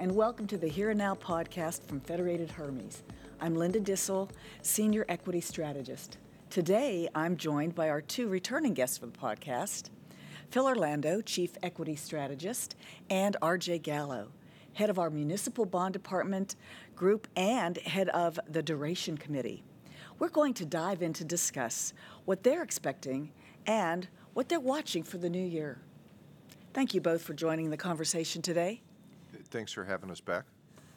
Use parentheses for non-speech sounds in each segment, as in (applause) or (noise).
and welcome to the Here and Now podcast from Federated Hermes. I'm Linda Duessel, Senior Equity Strategist. Today, I'm joined by our two returning guests for the podcast Phil Orlando, Chief Equity Strategist, and RJ Gallo, Head of our Municipal Bond Department group and Head of the Duration Committee. We're going to dive in to discuss what they're expecting and what they're watching for the new year. Thank you both for joining the conversation today. Thanks for having us back.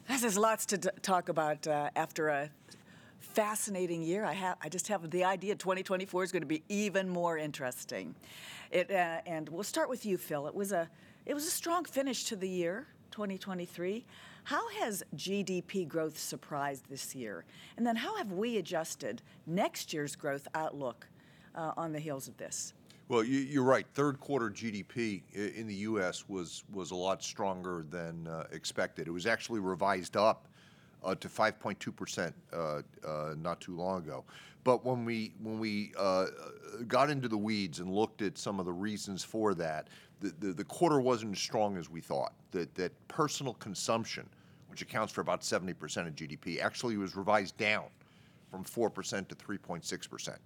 There's lots to talk about uh, after a fascinating year. I have, I just have the idea 2024 is going to be even more interesting. It, uh, and we'll start with you, Phil. It was a, it was a strong finish to the year, 2023. How has GDP growth surprised this year? And then how have we adjusted next year's growth outlook uh, on the heels of this? Well, you, are right. Third quarter GDP in the U.S. was was a lot stronger than uh, expected. It was actually revised up uh, to 5.2 percent uh, not too long ago. But when we when we got into the weeds and looked at some of the reasons for that, the, quarter wasn't as strong as we thought. That that personal consumption, which accounts for about 70 percent of GDP, actually was revised down from 4 percent to 3.6 percent.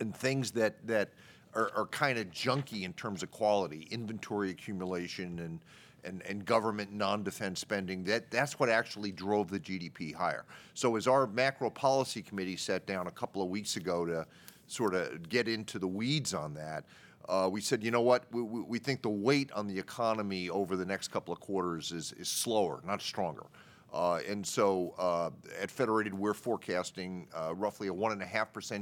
And things that that are, are kind of junky in terms of quality, inventory accumulation and and, and government non-defense spending. That that's what actually drove the GDP higher. So as our macro policy committee sat down a couple of weeks ago to sort of get into the weeds on that, uh, we said, you know what, we, we think the weight on the economy over the next couple of quarters is, is slower, not stronger. Uh, and so uh, at Federated, we're forecasting uh, roughly a 1.5%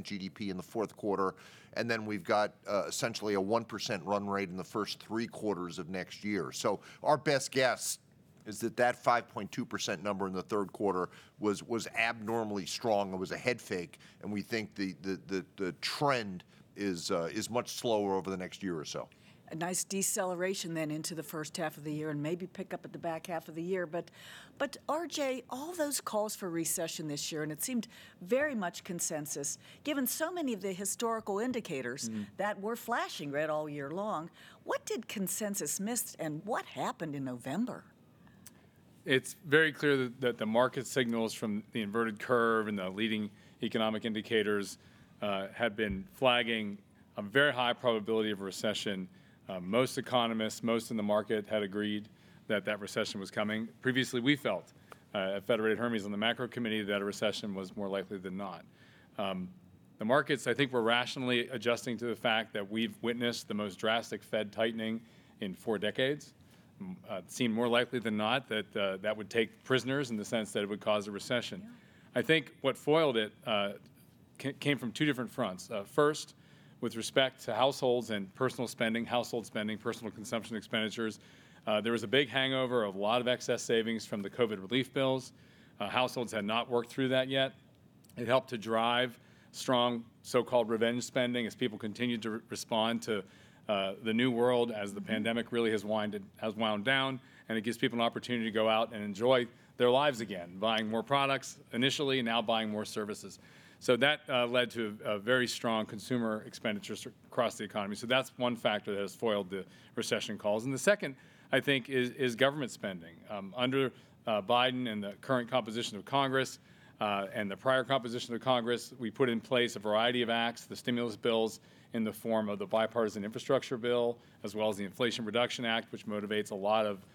GDP in the fourth quarter. And then we've got essentially a 1% run rate in the first three quarters of next year. So our best guess is that that 5.2% number in the third quarter was, was abnormally strong. It was a head fake. And we think the, the, the, the trend is, is much slower over the next year or so a nice deceleration then into the first half of the year and maybe pick up at the back half of the year. But, but RJ, all those calls for recession this year, and it seemed very much consensus, given so many of the historical indicators mm-hmm. that were flashing red all year long. What did consensus miss, and what happened in November? It's very clear that, that the market signals from the inverted curve and the leading economic indicators uh, have been flagging a very high probability of recession uh, most economists, most in the market had agreed that that recession was coming. Previously, we felt uh, at Federated Hermes on the macro committee that a recession was more likely than not. Um, the markets, I think, were rationally adjusting to the fact that we've witnessed the most drastic Fed tightening in four decades. Uh, it seemed more likely than not that uh, that would take prisoners in the sense that it would cause a recession. Yeah. I think what foiled it uh, came from two different fronts. Uh, first, with respect to households and personal spending, household spending, personal consumption expenditures. Uh, there was a big hangover of a lot of excess savings from the COVID relief bills. Uh, households had not worked through that yet. It helped to drive strong so called revenge spending as people continued to re- respond to uh, the new world as the pandemic really has, winded, has wound down, and it gives people an opportunity to go out and enjoy their lives again, buying more products initially, and now buying more services. So that uh, led to a, a, very strong consumer expenditures across the economy. So that's one factor that has foiled the recession calls. And the second, I think, is, is government spending. Um, under uh, Biden and the current composition of Congress uh, and the prior composition of Congress, we put in place a variety of acts, the stimulus bills in the form of the bipartisan infrastructure bill, as well as the Inflation Reduction Act, which motivates a lot of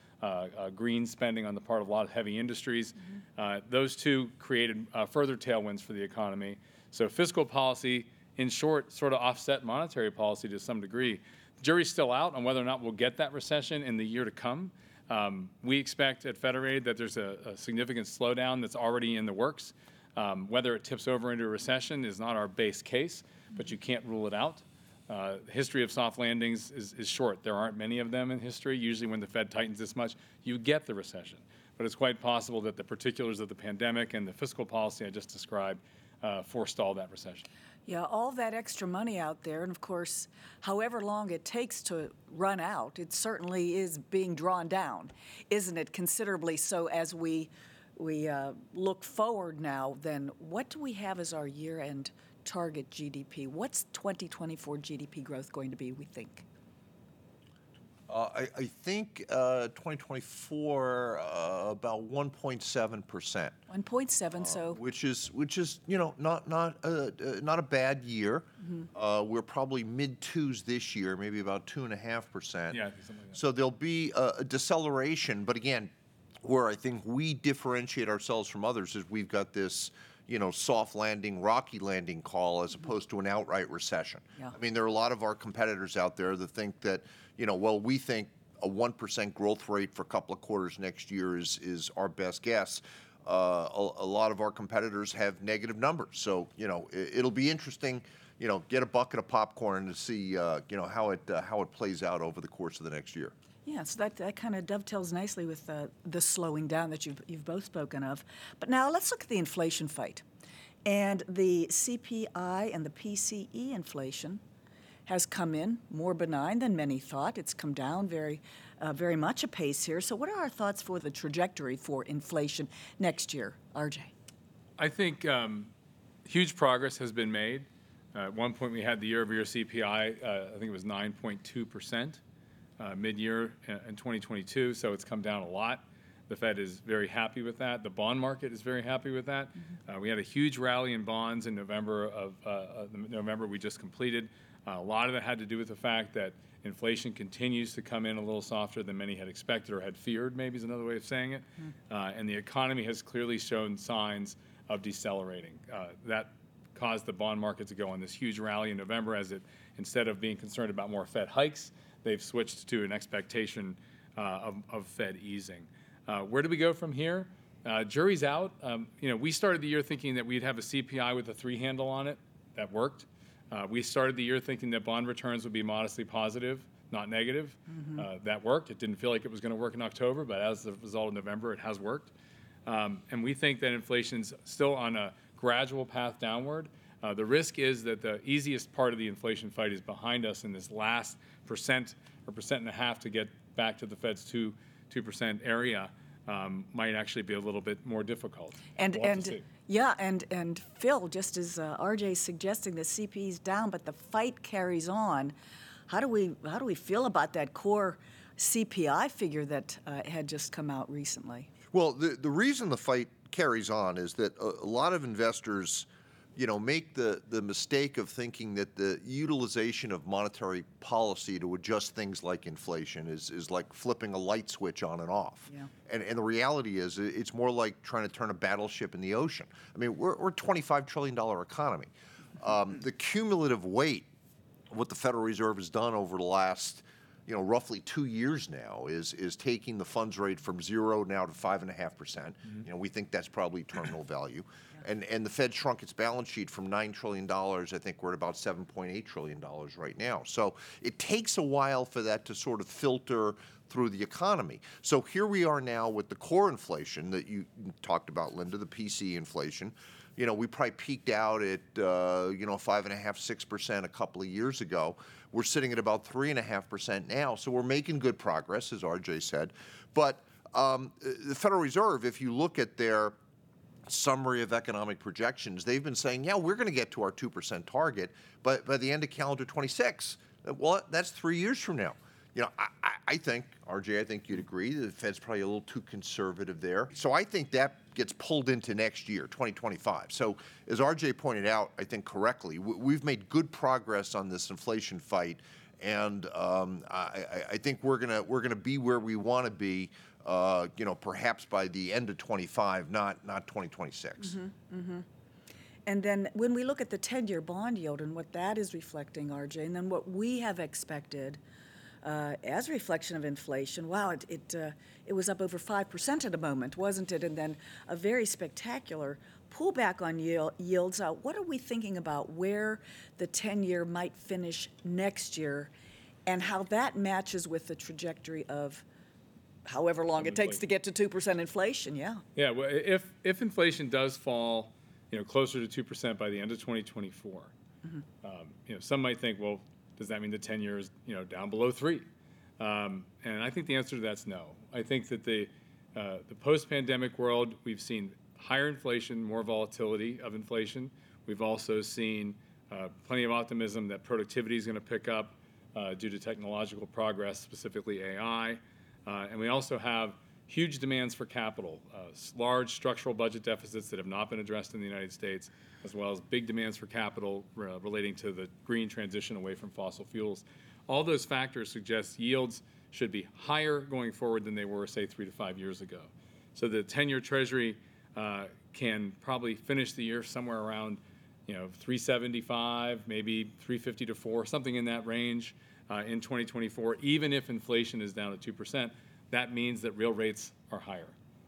green spending on the part of a lot of heavy industries. Mm-hmm. Uh, those two created further tailwinds for the economy. So fiscal policy, in short, sort of offset monetary policy to some degree. The jury's still out on whether or not we'll get that recession in the year to come. Um, we expect at Federated that there's a, a, significant slowdown that's already in the works. Um, whether it tips over into a recession is not our base case, but you can't rule it out. Uh, history of soft landings is, is short. There aren't many of them in history. Usually, when the Fed tightens this much, you get the recession. But it's quite possible that the particulars of the pandemic and the fiscal policy I just described uh, forestall that recession. Yeah, all that extra money out there, and of course, however long it takes to run out, it certainly is being drawn down, isn't it? Considerably so as we we uh, look forward now. Then, what do we have as our year-end target GDP? What's 2024 GDP growth going to be, we think? Uh, I, I think uh, 2024 uh, about 1.7 percent, 1.7, so which is which is you know not not uh, uh, not a bad year. Uh, we're probably mid twos this year, maybe about two and a half percent. Yeah, something like that. So there'll be a, a deceleration, but again, where I think we differentiate ourselves from others is we've got this, you know, soft landing, rocky landing call as opposed to an outright recession. Yeah. I mean, there are a lot of our competitors out there that think that, you know, well, we think a one percent growth rate for a couple of quarters next year is is our best guess. Uh, a, a lot of our competitors have negative numbers, so you know it, it'll be interesting. You know, get a bucket of popcorn to see, uh, you know, how it uh, how it plays out over the course of the next year. Yeah, so that, that kind of dovetails nicely with uh, the slowing down that you've, you've both spoken of. But now let's look at the inflation fight. And the CPI and the PCE inflation has come in more benign than many thought. It's come down very, uh, very much a pace here. So, what are our thoughts for the trajectory for inflation next year, RJ? I think um, huge progress has been made. Uh, at one point, we had the year-over-year CPI. Uh, I think it was 9.2 percent mid-year in in 2022. So it's come down a lot. The Fed is very happy with that. The bond market is very happy with that. Uh, we had a huge rally in bonds in November of uh, uh, November we just completed. Uh, a lot of that had to do with the fact that inflation continues to come in a little softer than many had expected or had feared. Maybe is another way of saying it. Uh, and the economy has clearly shown signs of decelerating. Uh, that caused the bond market to go on this huge rally in November as it, instead of being concerned about more Fed hikes, they've switched to an expectation uh, of, of Fed easing. Uh, where do we go from here? Uh, jury's out. Um, you know, we started the year thinking that we'd have a CPI with a three handle on it. That worked. Uh, we started the year thinking that bond returns would be modestly positive, not negative. Uh, that worked. It didn't feel like it was going to work in October, but as a result of November, it has worked. Um, and we think that inflation's still on a gradual path downward. Uh, the risk is that the easiest part of the inflation fight is behind us in this last percent or percent and a half to get back to the Fed's two two percent area um, might actually be a little bit more difficult. And We'll and yeah, and and Phil, just as uh, RJ is suggesting, the CP is down, but the fight carries on. How do we how do we feel about that core CPI figure that uh, had just come out recently? Well, the, the reason the fight carries on is that a, a lot of investors, you know, make the, the mistake of thinking that the utilization of monetary policy to adjust things like inflation is, is like flipping a light switch on and off. Yeah. And, and the reality is it's more like trying to turn a battleship in the ocean. I mean, we're, we're a $25 trillion economy. Um, the cumulative weight of what the Federal Reserve has done over the last, you know, roughly two years now is is taking the funds rate from zero now to five and a half percent. You know, we think that's probably terminal value, and and the Fed shrunk its balance sheet from nine trillion dollars. I think we're at about seven point eight trillion dollars right now. So it takes a while for that to sort of filter through the economy. So here we are now with the core inflation that you talked about, Linda, the PC inflation you know, we probably peaked out at, uh, you know, five and a half, six percent a couple of years ago. We're sitting at about three and a half percent now, so we're making good progress, as RJ said. But um, the Federal Reserve, if you look at their summary of economic projections, they've been saying, yeah, we're going to get to our 2% target, but by the end of calendar 26, well, that's three years from now. You know, I, I- think, RJ, I think you'd agree, the Fed's probably a little too conservative there. So I think that gets pulled into next year, 2025. So as RJ pointed out, I think correctly, we've made good progress on this inflation fight, and um, I- I think we're gonna we're gonna be where we want to be. Uh, you know, perhaps by the end of 25, not not 2026. And then when we look at the 10 year bond yield and what that is reflecting, RJ, and then what we have expected uh, as reflection of inflation, wow, it, it, uh, it was up over 5% at a moment, wasn't it? And then a very spectacular pullback on yield, yields. Uh, what are we thinking about where the 10 year might finish next year and how that matches with the trajectory of however long it takes to get to 2% inflation? Yeah. Yeah, well, if if inflation does fall, you know, closer to two percent by the end of 2024, um, you know, some might think, well, does that mean the 10 years, you know, down below three? Um, and I think the answer to that's no. I think that the uh, the post-pandemic world, we've seen higher inflation, more volatility of inflation. We've also seen uh, plenty of optimism that productivity is going to pick up. uh, due to technological progress, specifically AI. Uh, and we also have huge demands for capital, uh, large structural budget deficits that have not been addressed in the United States, as well as big demands for capital uh, relating to the green transition away from fossil fuels. All those factors suggest yields should be higher going forward than they were, say, three to five years ago. So the 10-year Treasury uh, can probably finish the year somewhere around, you know, 375, maybe 350 to 4, something in that range uh, in 2024. Even if inflation is down at 2%, that means that real rates are higher.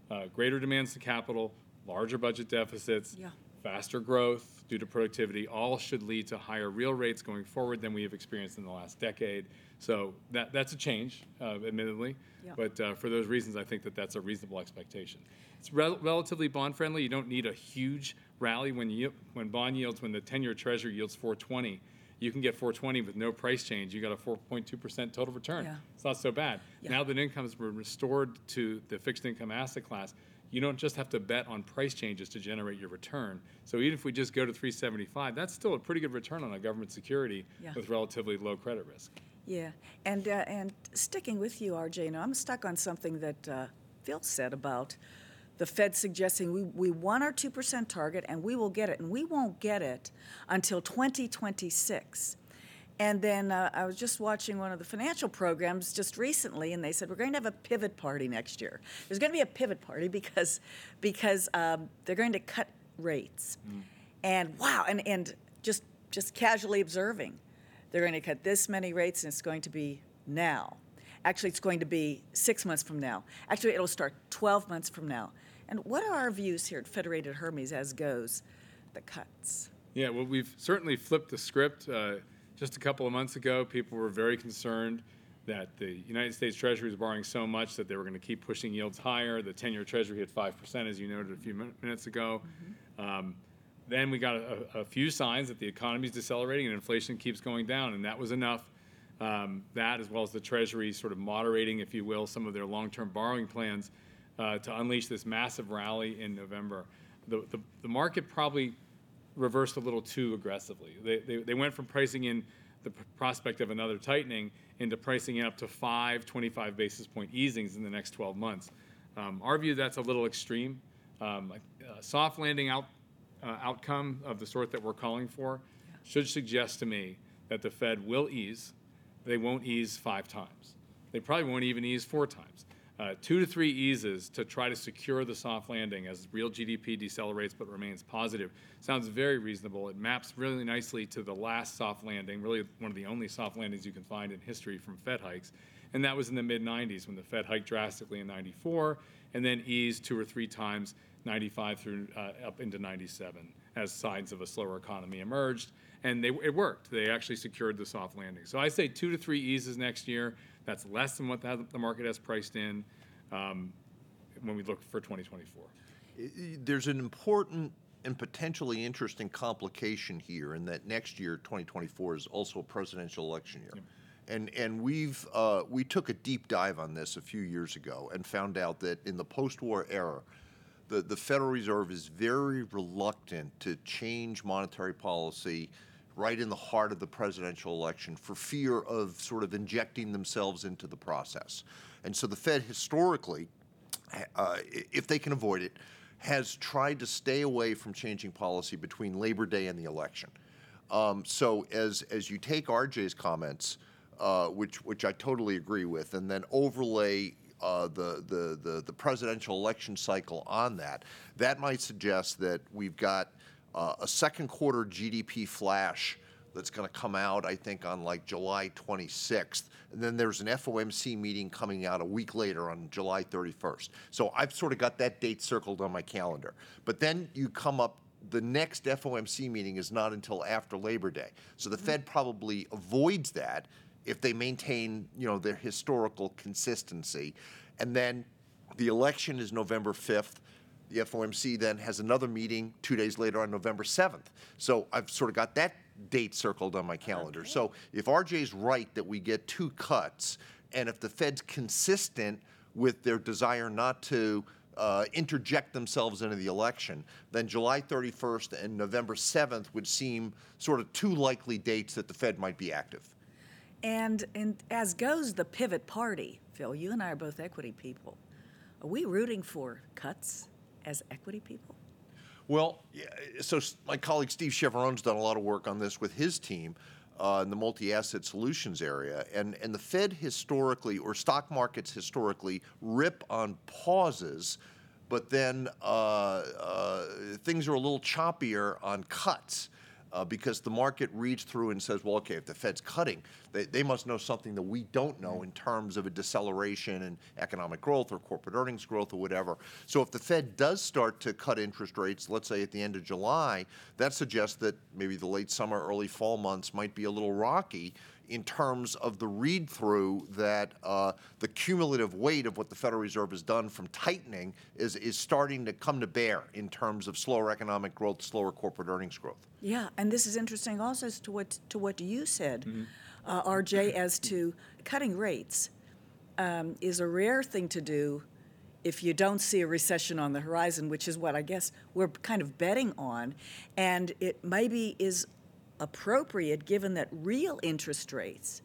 Uh, greater demands to capital, larger budget deficits, Yeah. faster growth due to productivity, all should lead to higher real rates going forward than we have experienced in the last decade. So that, that's a change, uh, admittedly. Yeah. But uh, for those reasons, I think that that's a reasonable expectation. It's rel- relatively bond friendly. You don't need a huge rally when you, when bond yields, when the 10-year Treasury yields 420, you can get 420 with no price change. You got a 4.2% total return. Yeah. It's not so bad. Yeah. Now that incomes were restored to the fixed income asset class, you don't just have to bet on price changes to generate your return. So even if we just go to 375, that's still a pretty good return on a government security Yeah. with relatively low credit risk. Yeah, and uh, and sticking with you, RJ, now I'm stuck on something that uh, Phil said about the Fed suggesting we, we want our 2% target and we will get it, and we won't get it until 2026. And then uh, I was just watching one of the financial programs just recently, and they said we're going to have a pivot party next year. There's going to be a pivot party because because um, they're going to cut rates, and wow, and and just just casually observing, they're going to cut this many rates, and it's going to be now. Actually, it's going to be six months from now. Actually, it'll start 12 months from now. And what are our views here at Federated Hermes as goes the cuts? Yeah, well, we've certainly flipped the script. Uh, just a couple of months ago, people were very concerned that the United States Treasury was borrowing so much that they were going to keep pushing yields higher. The 10 year Treasury hit 5%, as you noted a few min- minutes ago. Um, then we got a, a few signs that the economy is decelerating and inflation keeps going down, and that was enough. Um, that, as well as the Treasury sort of moderating, if you will, some of their long term borrowing plans uh, to unleash this massive rally in November. The, market probably reversed a little too aggressively. They, they, they went from pricing in the prospect of another tightening into pricing in up to five 25 basis point easings in the next 12 months. Um, our view, that's a little extreme. Um, a, a soft landing out, uh, outcome of the sort that we're calling for should suggest to me that the Fed will ease. They won't ease five times. They probably won't even ease four times. Uh, two to three eases to try to secure the soft landing as real GDP decelerates but remains positive sounds very reasonable. It maps really nicely to the last soft landing, really one of the only soft landings you can find in history from Fed hikes. And that was in the mid 90s when the Fed hiked drastically in 94 and then eased two or three times 95 through uh, up into 97 as signs of a slower economy emerged. And they, it worked. They actually secured the soft landing. So I say two to three eases next year. That's less than what the, the market has priced in um, when we look for 2024. There's an important and potentially interesting complication here in that next year, 2024, is also a presidential election year. And, and we've, uh, we took a deep dive on this a few years ago and found out that in the post-war era, the, the Federal Reserve is very reluctant to change monetary policy right in the heart of the presidential election for fear of sort of injecting themselves into the process. And so the Fed historically, uh, if they can avoid it, has tried to stay away from changing policy between Labor Day and the election. Um, so as as you take RJ's comments, uh, which which I totally agree with, and then overlay uh, the, the the the presidential election cycle on that, that might suggest that we've got uh, a second quarter GDP flash that's going to come out, I think, on like July 26th. And then there's an FOMC meeting coming out a week later on July 31st. So I've sort of got that date circled on my calendar. But then you come up, the next FOMC meeting is not until after Labor Day. So the Fed probably avoids that if they maintain, you know, their historical consistency. And then the election is November 5th. The FOMC then has another meeting two days later on November 7th. So I've sort of got that date circled on my calendar. So if RJ's right that we get two cuts, and if the Fed's consistent with their desire not to uh, interject themselves into the election, then July 31st and November 7th would seem sort of two likely dates that the Fed might be active. And, and as goes the pivot party, Phil, you and I are both equity people. Are we rooting for cuts as equity people? Well, so my colleague Steve Chiavarone's done a lot of work on this with his team uh, in the multi-asset solutions area, and and the Fed historically or stock markets historically rip on pauses, but then uh, uh, things are a little choppier on cuts. Uh, because the market reads through and says, well, okay, if the Fed's cutting, they, they must know something that we don't know in terms of a deceleration in economic growth or corporate earnings growth or whatever. So if the Fed does start to cut interest rates, let's say at the end of July, that suggests that maybe the late summer, early fall months might be a little rocky in terms of the read through that uh, the cumulative weight of what the Federal Reserve has done from tightening is, is starting to come to bear in terms of slower economic growth, slower corporate earnings growth. Yeah, and this is interesting also as to what to what you said, uh, RJ, as to cutting rates um, is a rare thing to do if you don't see a recession on the horizon, which is what I guess we're kind of betting on, and it maybe is appropriate given that real interest rates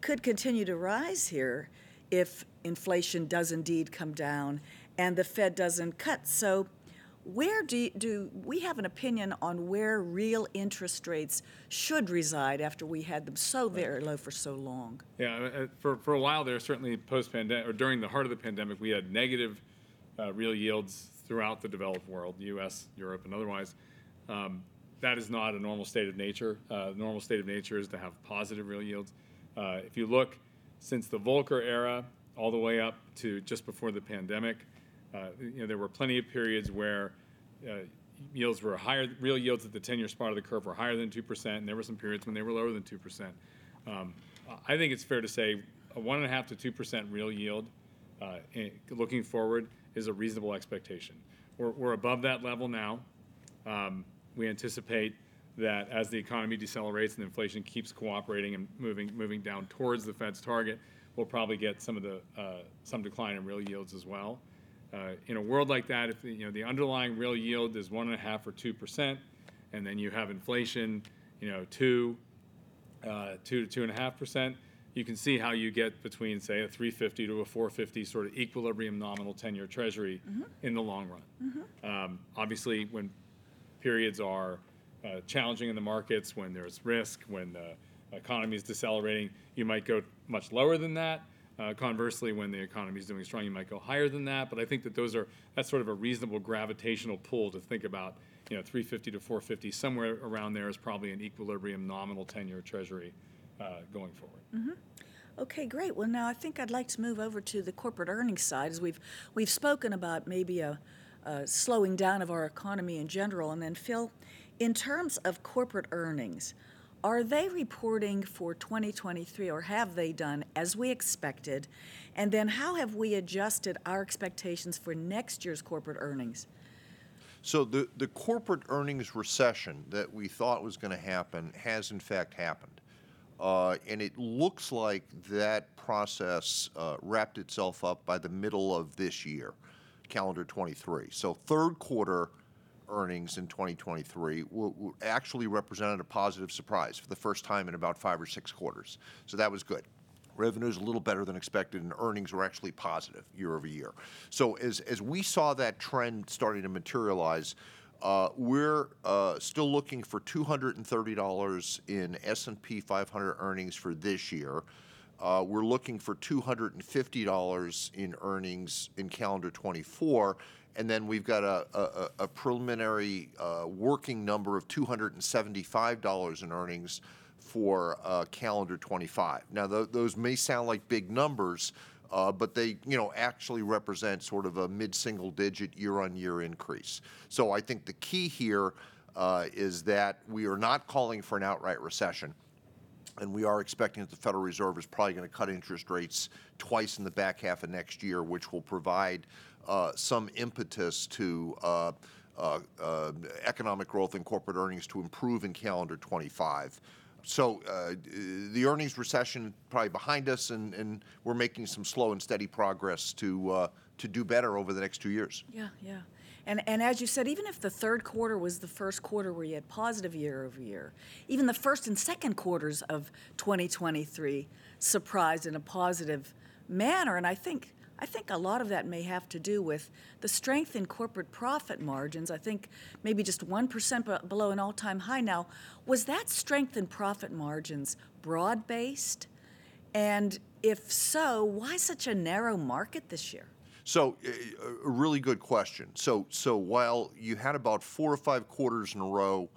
could continue to rise here if inflation does indeed come down and the Fed doesn't cut. So, where do, you, do we have an opinion on where real interest rates should reside after we had them so very low for so long? Yeah, for, for a while there, certainly post pandemic or during the heart of the pandemic, we had negative uh, real yields throughout the developed world, U.S., Europe, and otherwise. Um, that is not a normal state of nature. Uh, normal state of nature is to have positive real yields. Uh, if you look since the Volcker era all the way up to just before the pandemic, uh, you know, there were plenty of periods where uh, yields were higher, real yields at the 10-year spot of the curve were higher than 2%, and there were some periods when they were lower than 2%. Um, I think it's fair to say a 1.5 to 2% real yield uh, in- looking forward is a reasonable expectation. We're, we're above that level now. Um, we anticipate that as the economy decelerates and inflation keeps cooperating and moving moving down towards the Fed's target, we'll probably get some of the uh, some decline in real yields as well. Uh, in a world like that, if you know the underlying real yield is one and a half or two percent, and then you have inflation, you know two, uh, two to two and a half percent, you can see how you get between say a 350 to a 450 sort of equilibrium nominal 10-year Treasury in the long run. Um, obviously, when periods are uh, challenging in the markets, when there's risk, when the economy is decelerating, you might go much lower than that. Uh, conversely, when the economy is doing strong, you might go higher than that. But I think that those are that's sort of a reasonable gravitational pull to think about. You know, 350 to 450, somewhere around there is probably an equilibrium nominal 10-year Treasury uh, going forward. Okay, great. Well, now I think I'd like to move over to the corporate earnings side, as we've we've spoken about maybe a, a slowing down of our economy in general, and then Phil, in terms of corporate earnings, are they reporting for 2023, or have they done as we expected? And then how have we adjusted our expectations for next year's corporate earnings? So the, the corporate earnings recession that we thought was going to happen has in fact happened. Uh, and it looks like that process uh, wrapped itself up by the middle of this year, calendar 23. So third quarter earnings in 2023 w- w- actually represented a positive surprise for the first time in about five or six quarters. So that was good. Revenue is a little better than expected, and earnings were actually positive year over year. So as, as we saw that trend starting to materialize, uh, we're uh, still looking for $230 in S&P 500 earnings for this year. Uh, we're looking for $250 in earnings in calendar 24, and then we've got a, a, a preliminary uh, working number of $275 in earnings for uh, calendar 25. Now, th- those may sound like big numbers, uh, but they, you know, actually represent sort of a mid-single-digit year-on-year increase. So I think the key here uh, is that we are not calling for an outright recession. And we are expecting that the Federal Reserve is probably going to cut interest rates twice in the back half of next year, which will provide uh, some impetus to uh, uh, uh, economic growth and corporate earnings to improve in calendar 25. So uh, the earnings recession probably behind us, and, and we're making some slow and steady progress to uh, to do better over the next two years. Yeah, yeah. And, and as you said, even if the third quarter was the first quarter where you had positive year over year, even the first and second quarters of 2023 surprised in a positive manner. And I think, I think a lot of that may have to do with the strength in corporate profit margins. I think maybe just 1% below an all time high now. Was that strength in profit margins broad based? And if so, why such a narrow market this year? So, a really good question. So, so while you had about four or five quarters in a row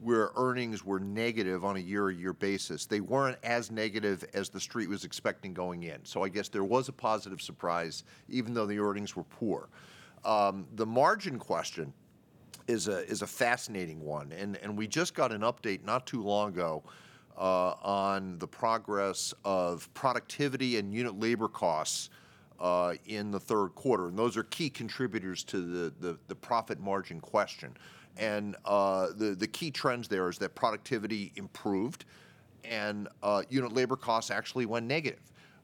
where earnings were negative on a year-to-year basis, they weren't as negative as the street was expecting going in. So, I guess there was a positive surprise, even though the earnings were poor. Um, the margin question is a is a fascinating one, and and we just got an update not too long ago. Uh, on the progress of productivity and unit labor costs in the third quarter. And those are key contributors to the, profit margin question. And uh, the, key trends there is that productivity improved and uh, unit labor costs actually went negative.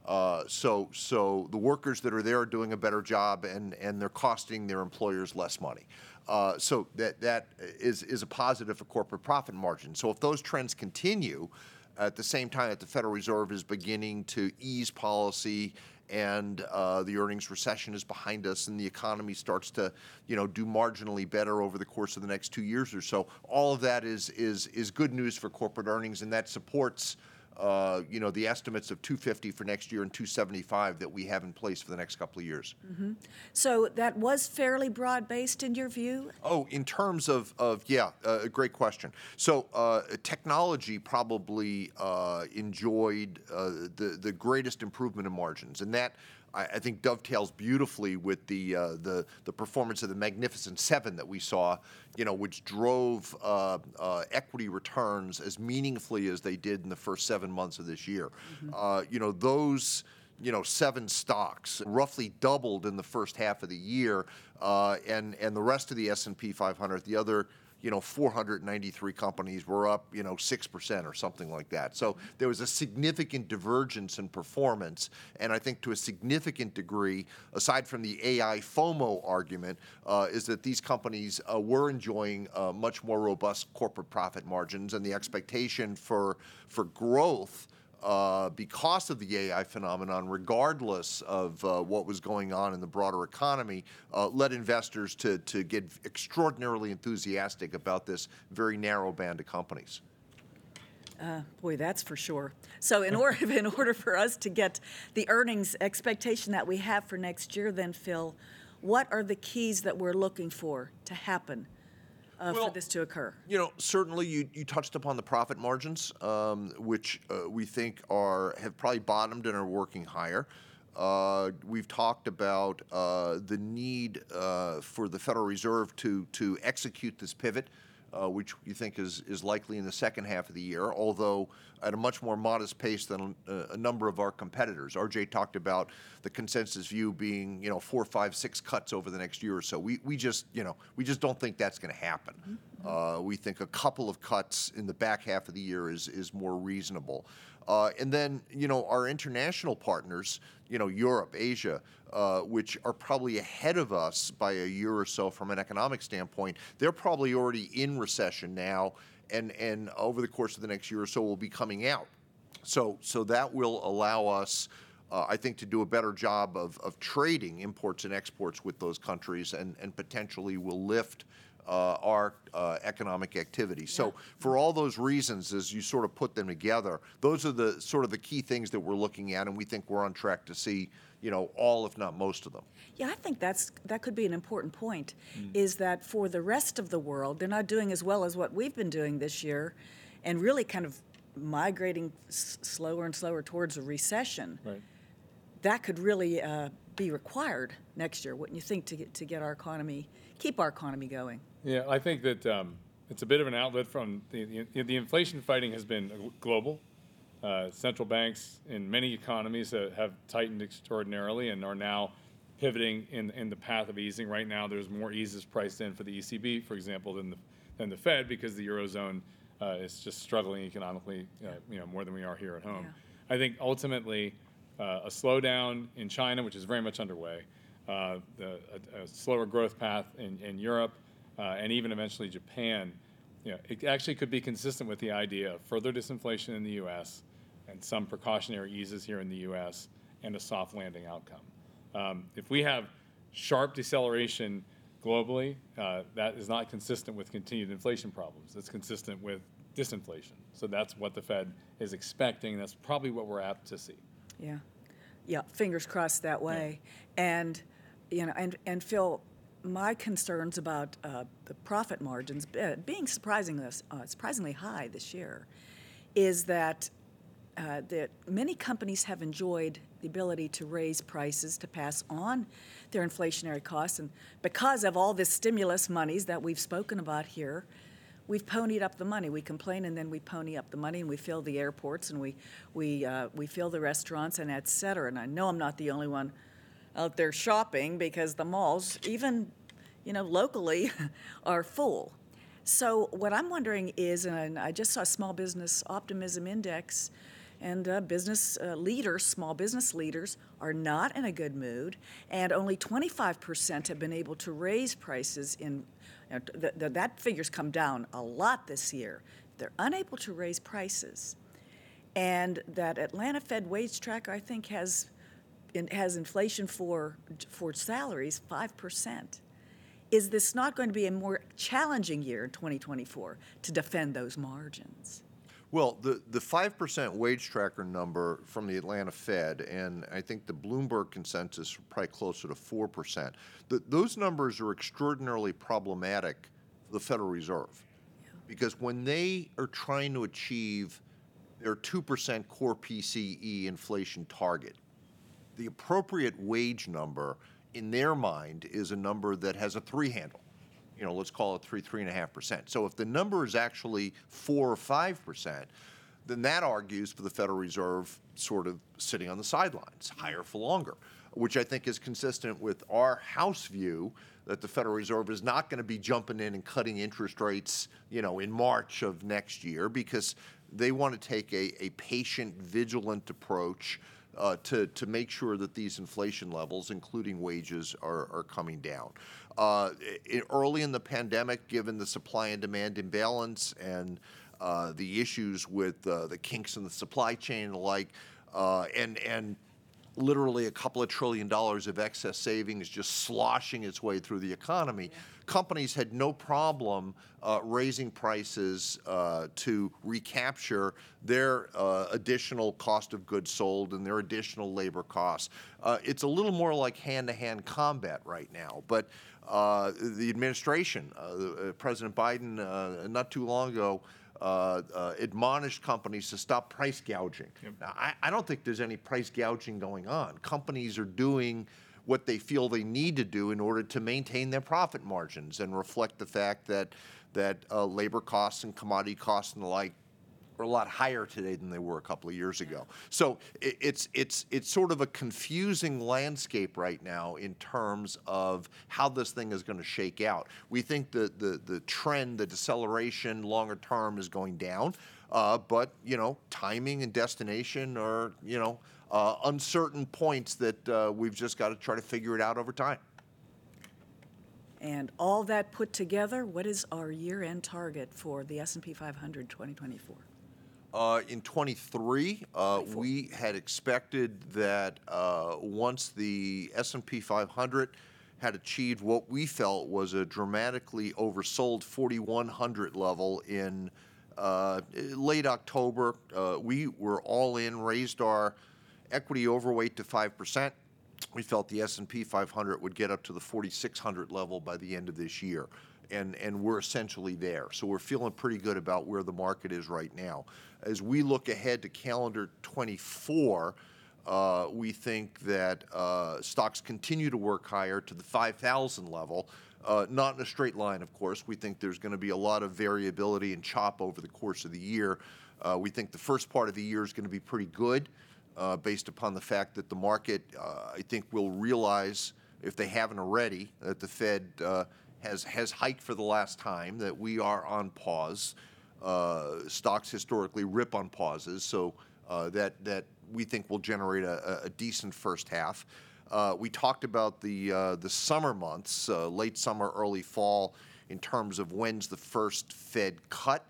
Uh, so, so the workers that are there are doing a better job and, and they're costing their employers less money. Uh, so that, that is, is a positive for corporate profit margin. So if those trends continue, at the same time that the Federal Reserve is beginning to ease policy and uh, the earnings recession is behind us and the economy starts to you know do marginally better over the course of the next two years or so. All of that is is is good news for corporate earnings and that supports uh, you know, the estimates of 250 for next year and 275 that we have in place for the next couple of years. Mm-hmm. So that was fairly broad based in your view? Oh, in terms of, of yeah, uh, a great question. So uh, technology probably uh, enjoyed uh, the, the greatest improvement in margins, and that I, I think dovetails beautifully with the uh, the the performance of the Magnificent Seven that we saw, you know, which drove uh, uh, equity returns as meaningfully as they did in the first seven months of this year. Mm-hmm. Uh, you know, those you know seven stocks roughly doubled in the first half of the year, uh, and and the rest of the S and P 500, the other you know, 493 companies were up, you know, 6% or something like that. So there was a significant divergence in performance. And I think to a significant degree, aside from the AI FOMO argument, uh, is that these companies uh, were enjoying uh, much more robust corporate profit margins and the expectation for, for growth uh, because of the AI phenomenon, regardless of uh, what was going on in the broader economy, uh, led investors to, to get extraordinarily enthusiastic about this very narrow band of companies. Uh, boy, that's for sure. So, in order (laughs) in order for us to get the earnings expectation that we have for next year, then Phil, what are the keys that we're looking for to happen uh, well, for this to occur? You know, certainly you, you touched upon the profit margins, um, which uh, we think are have probably bottomed and are working higher. Uh, we've talked about uh, the need uh, for the Federal Reserve to to execute this pivot uh, which you think is, is likely in the second half of the year, although at a much more modest pace than uh, a number of our competitors. RJ talked about the consensus view being, you know, four, five, six cuts over the next year or so. We, we just, you know, we just don't think that's going to happen. Mm-hmm. Uh, we think a couple of cuts in the back half of the year is, is more reasonable. Uh, and then, you know, our international partners, you know, Europe, Asia, uh, which are probably ahead of us by a year or so from an economic standpoint, they're probably already in recession now, and and over the course of the next year or so will be coming out. So so that will allow us. Uh, I think to do a better job of, of trading imports and exports with those countries and, and potentially will lift uh, our uh, economic activity. So for all those reasons, as you sort of put them together, those are the sort of the key things that we're looking at, and we think we're on track to see, you know, all if not most of them. Yeah, I think that's that could be an important point. Mm. Is that for the rest of the world, they're not doing as well as what we've been doing this year, and really kind of migrating s- slower and slower towards a recession. Right. That could really uh, be required next year, wouldn't you think, to get to get our economy, keep our economy going? Yeah, I think that um, it's a bit of an outlet from the, the, the inflation fighting has been global. Uh, central banks in many economies uh, have tightened extraordinarily and are now pivoting in, in the path of easing. Right now, there's more eases priced in for the ECB, for example, than the, than the Fed because the Eurozone uh, is just struggling economically, uh, you know, more than we are here at home. Yeah. I think ultimately uh, a slowdown in China, which is very much underway, uh, the, a, a slower growth path in, in Europe, uh, and even eventually Japan, you know, it actually could be consistent with the idea of further disinflation in the U.S. and some precautionary eases here in the U.S. and a soft landing outcome. Um, if we have sharp deceleration globally, uh, that is not consistent with continued inflation problems. It's consistent with disinflation. So that's what the Fed is expecting. That's probably what we're apt to see. Yeah, yeah. Fingers crossed that way. And you know, and and Phil, my concerns about uh, the profit margins uh, being surprisingly uh, surprisingly high this year is that uh, that many companies have enjoyed the ability to raise prices to pass on their inflationary costs, and because of all this stimulus monies that we've spoken about here, we've ponied up the money. We complain and then we pony up the money and we fill the airports and we we uh, we fill the restaurants and et cetera. And I know I'm not the only one out there shopping because the malls, even you know locally, (laughs) are full. So what I'm wondering is, and I just saw Small Business Optimism Index and uh, business uh, leaders, small business leaders, are not in a good mood, and only 25% have been able to raise prices in. You know, th- th- that figure's come down a lot this year. They're unable to raise prices, and that Atlanta Fed wage tracker, I think, has in, has inflation for for salaries five percent. Is this not going to be a more challenging year in 2024 to defend those margins? Well, the, the 5% wage tracker number from the Atlanta Fed, and I think the Bloomberg consensus are probably closer to 4%, those numbers are extraordinarily problematic for the Federal Reserve. Because when they are trying to achieve their 2% core PCE inflation target, the appropriate wage number in their mind is a number that has a three handle you know, let's call it three, three and a half percent. So if the number is actually four or five percent, then that argues for the Federal Reserve sort of sitting on the sidelines, higher for longer, which I think is consistent with our House view that the Federal Reserve is not going to be jumping in and cutting interest rates, you know, in March of next year because they want to take a, a patient, vigilant approach uh, to, to make sure that these inflation levels, including wages, are, are coming down. Uh, early in the pandemic, given the supply and demand imbalance and uh, the issues with uh, the kinks in the supply chain and the like, uh, and and literally a couple of trillion dollars of excess savings just sloshing its way through the economy. Yeah. Companies had no problem uh, raising prices uh, to recapture their uh, additional cost of goods sold and their additional labor costs. Uh, it's a little more like hand to hand combat right now. But uh, the administration, uh, President Biden, not too long ago, uh, uh, admonished companies to stop price gouging. Yep. Now, I, I, don't think there's any price gouging going on. Companies are doing what they feel they need to do in order to maintain their profit margins and reflect the fact that that uh, labor costs and commodity costs and the like are a lot higher today than they were a couple of years ago. So it, it's it's it's sort of a confusing landscape right now in terms of how this thing is going to shake out. We think the the the trend, the deceleration, longer term is going down, uh, but you know, timing and destination are you know uh, uncertain points that uh, we've just got to try to figure it out over time. And all that put together, what is our year-end target for the S&P 500 2024? Uh, in 23, uh, we had expected that uh, once the S&P 500 had achieved what we felt was a dramatically oversold 4100 level in uh, late October, uh, we were all in, raised our equity overweight to 5%. We felt the S&P 500 would get up to the 4600 level by the end of this year. And, and we're essentially there. So we're feeling pretty good about where the market is right now as we look ahead to calendar 24, uh, we think that uh, stocks continue to work higher to the 5,000 level. Uh, not in a straight line, of course. We think there's going to be a lot of variability and chop over the course of the year. We think the first part of the year is going to be pretty good based upon the fact that the market, I think, will realize, if they haven't already, that the Fed has, has hiked for the last time, that we are on pause. Uh, stocks historically rip on pauses, so uh, that that we think will generate a, a decent first half. Uh, we talked about the uh, the summer months, uh, late summer, early fall, in terms of when's the first Fed cut,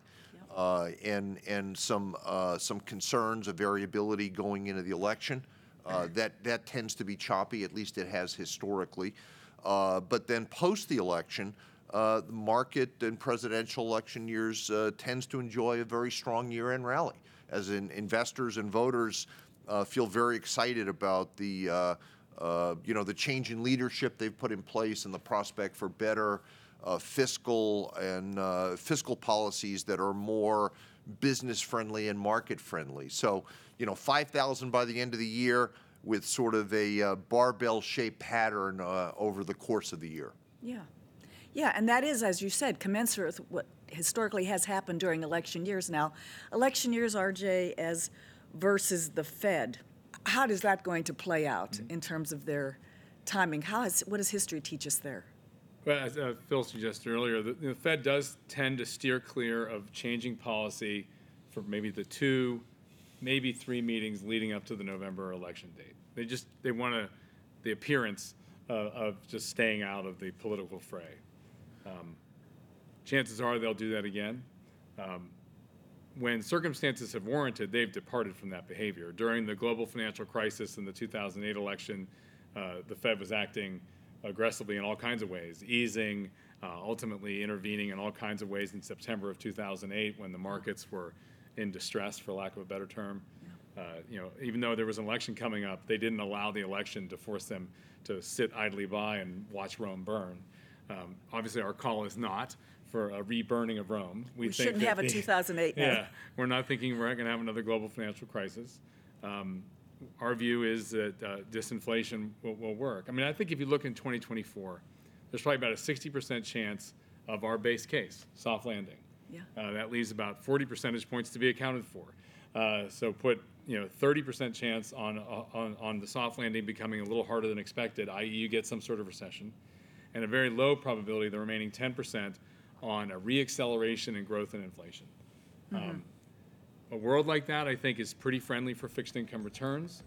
uh, and and some uh, some concerns of variability going into the election. Uh, that that tends to be choppy. At least it has historically. Uh, but then post the election, uh, the market in presidential election years uh, tends to enjoy a very strong year-end rally, as in investors and voters feel very excited about the you know the change in leadership they've put in place and the prospect for better uh, fiscal and uh, fiscal policies that are more business friendly and market friendly. So you know 5,000 by the end of the year with sort of a uh, barbell shaped pattern uh, over the course of the year. Yeah. Yeah, and that is, as you said, commensurate with what historically has happened during election years now. Election years, RJ, as versus the Fed. How is that going to play out in terms of their timing? How How is, what does history teach us there? Well, as uh, Phil suggested earlier, the, the Fed does tend to steer clear of changing policy for maybe the two, maybe three meetings leading up to the November election date. They just they want to the appearance uh, of just staying out of the political fray. Um, chances are they'll do that again. Um, when circumstances have warranted, they've departed from that behavior. During the global financial crisis and the 2008 election, uh, the Fed was acting aggressively in all kinds of ways, easing, uh, ultimately intervening in all kinds of ways in September of 2008 when the markets were in distress, for lack of a better term. Uh, you know, even though there was an election coming up, they didn't allow the election to force them to sit idly by and watch Rome burn. Um, obviously, our call is not for a reburning of Rome. We, think shouldn't have a the- 2008 now. Yeah, we're not thinking we're going to have another global financial crisis. Um, our view is that uh, disinflation will, will work. I mean, I think if you look in 2024, there's probably about a 60% chance of our base case, soft landing. Yeah. Uh, that leaves about 40 percentage points to be accounted for. Uh, so put you know 30% chance on, on on the soft landing becoming a little harder than expected, i.e., you get some sort of recession, and a very low probability the remaining 10% on a reacceleration in growth and inflation. Um, a world like that, I think, is pretty friendly for fixed income returns.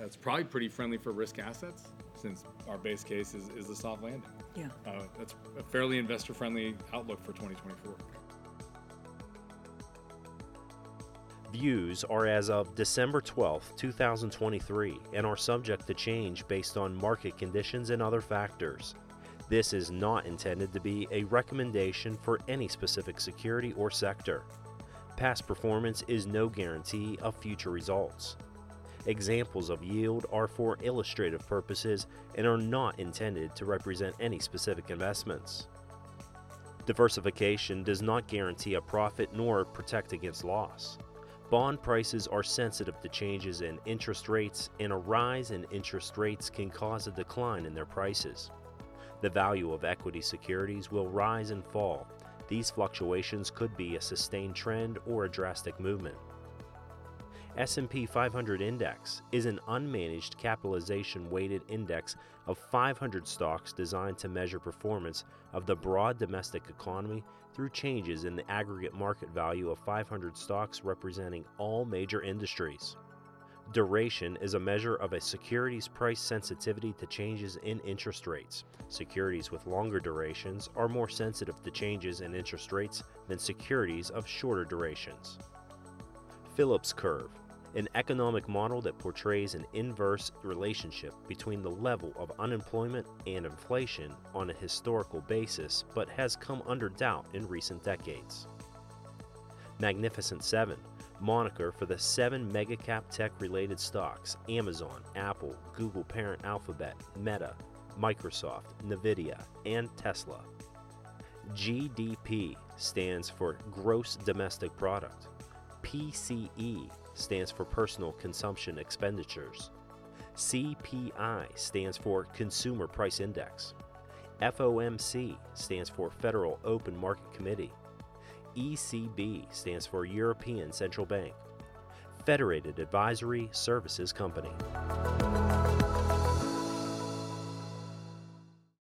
Uh, It's probably pretty friendly for risk assets, since our base case is, is the soft landing. Yeah. Uh, that's a fairly investor friendly outlook for 2024. Views are as of December 12, 2023, and are subject to change based on market conditions and other factors. This is not intended to be a recommendation for any specific security or sector. Past performance is no guarantee of future results. Examples of yield are for illustrative purposes and are not intended to represent any specific investments. Diversification does not guarantee a profit nor protect against loss. Bond prices are sensitive to changes in interest rates, and a rise in interest rates can cause a decline in their prices. The value of equity securities will rise and fall. These fluctuations could be a sustained trend or a drastic movement. S&P 500 index is an unmanaged capitalization weighted index of 500 stocks designed to measure performance of the broad domestic economy through changes in the aggregate market value of 500 stocks representing all major industries. Duration is a measure of a security's price sensitivity to changes in interest rates. Securities with longer durations are more sensitive to changes in interest rates than securities of shorter durations. Phillips curve, an economic model that portrays an inverse relationship between the level of unemployment and inflation on a historical basis, but has come under doubt in recent decades. Magnificent Seven, moniker for the seven megacap tech related stocks Amazon, Apple, Google parent Alphabet, Meta, Microsoft, Nvidia, and Tesla. GDP stands for Gross Domestic Product. PCE stands for Personal Consumption Expenditures. CPI stands for Consumer Price Index. FOMC stands for Federal Open Market Committee. ECB stands for European Central Bank. Federated Advisory Services Company.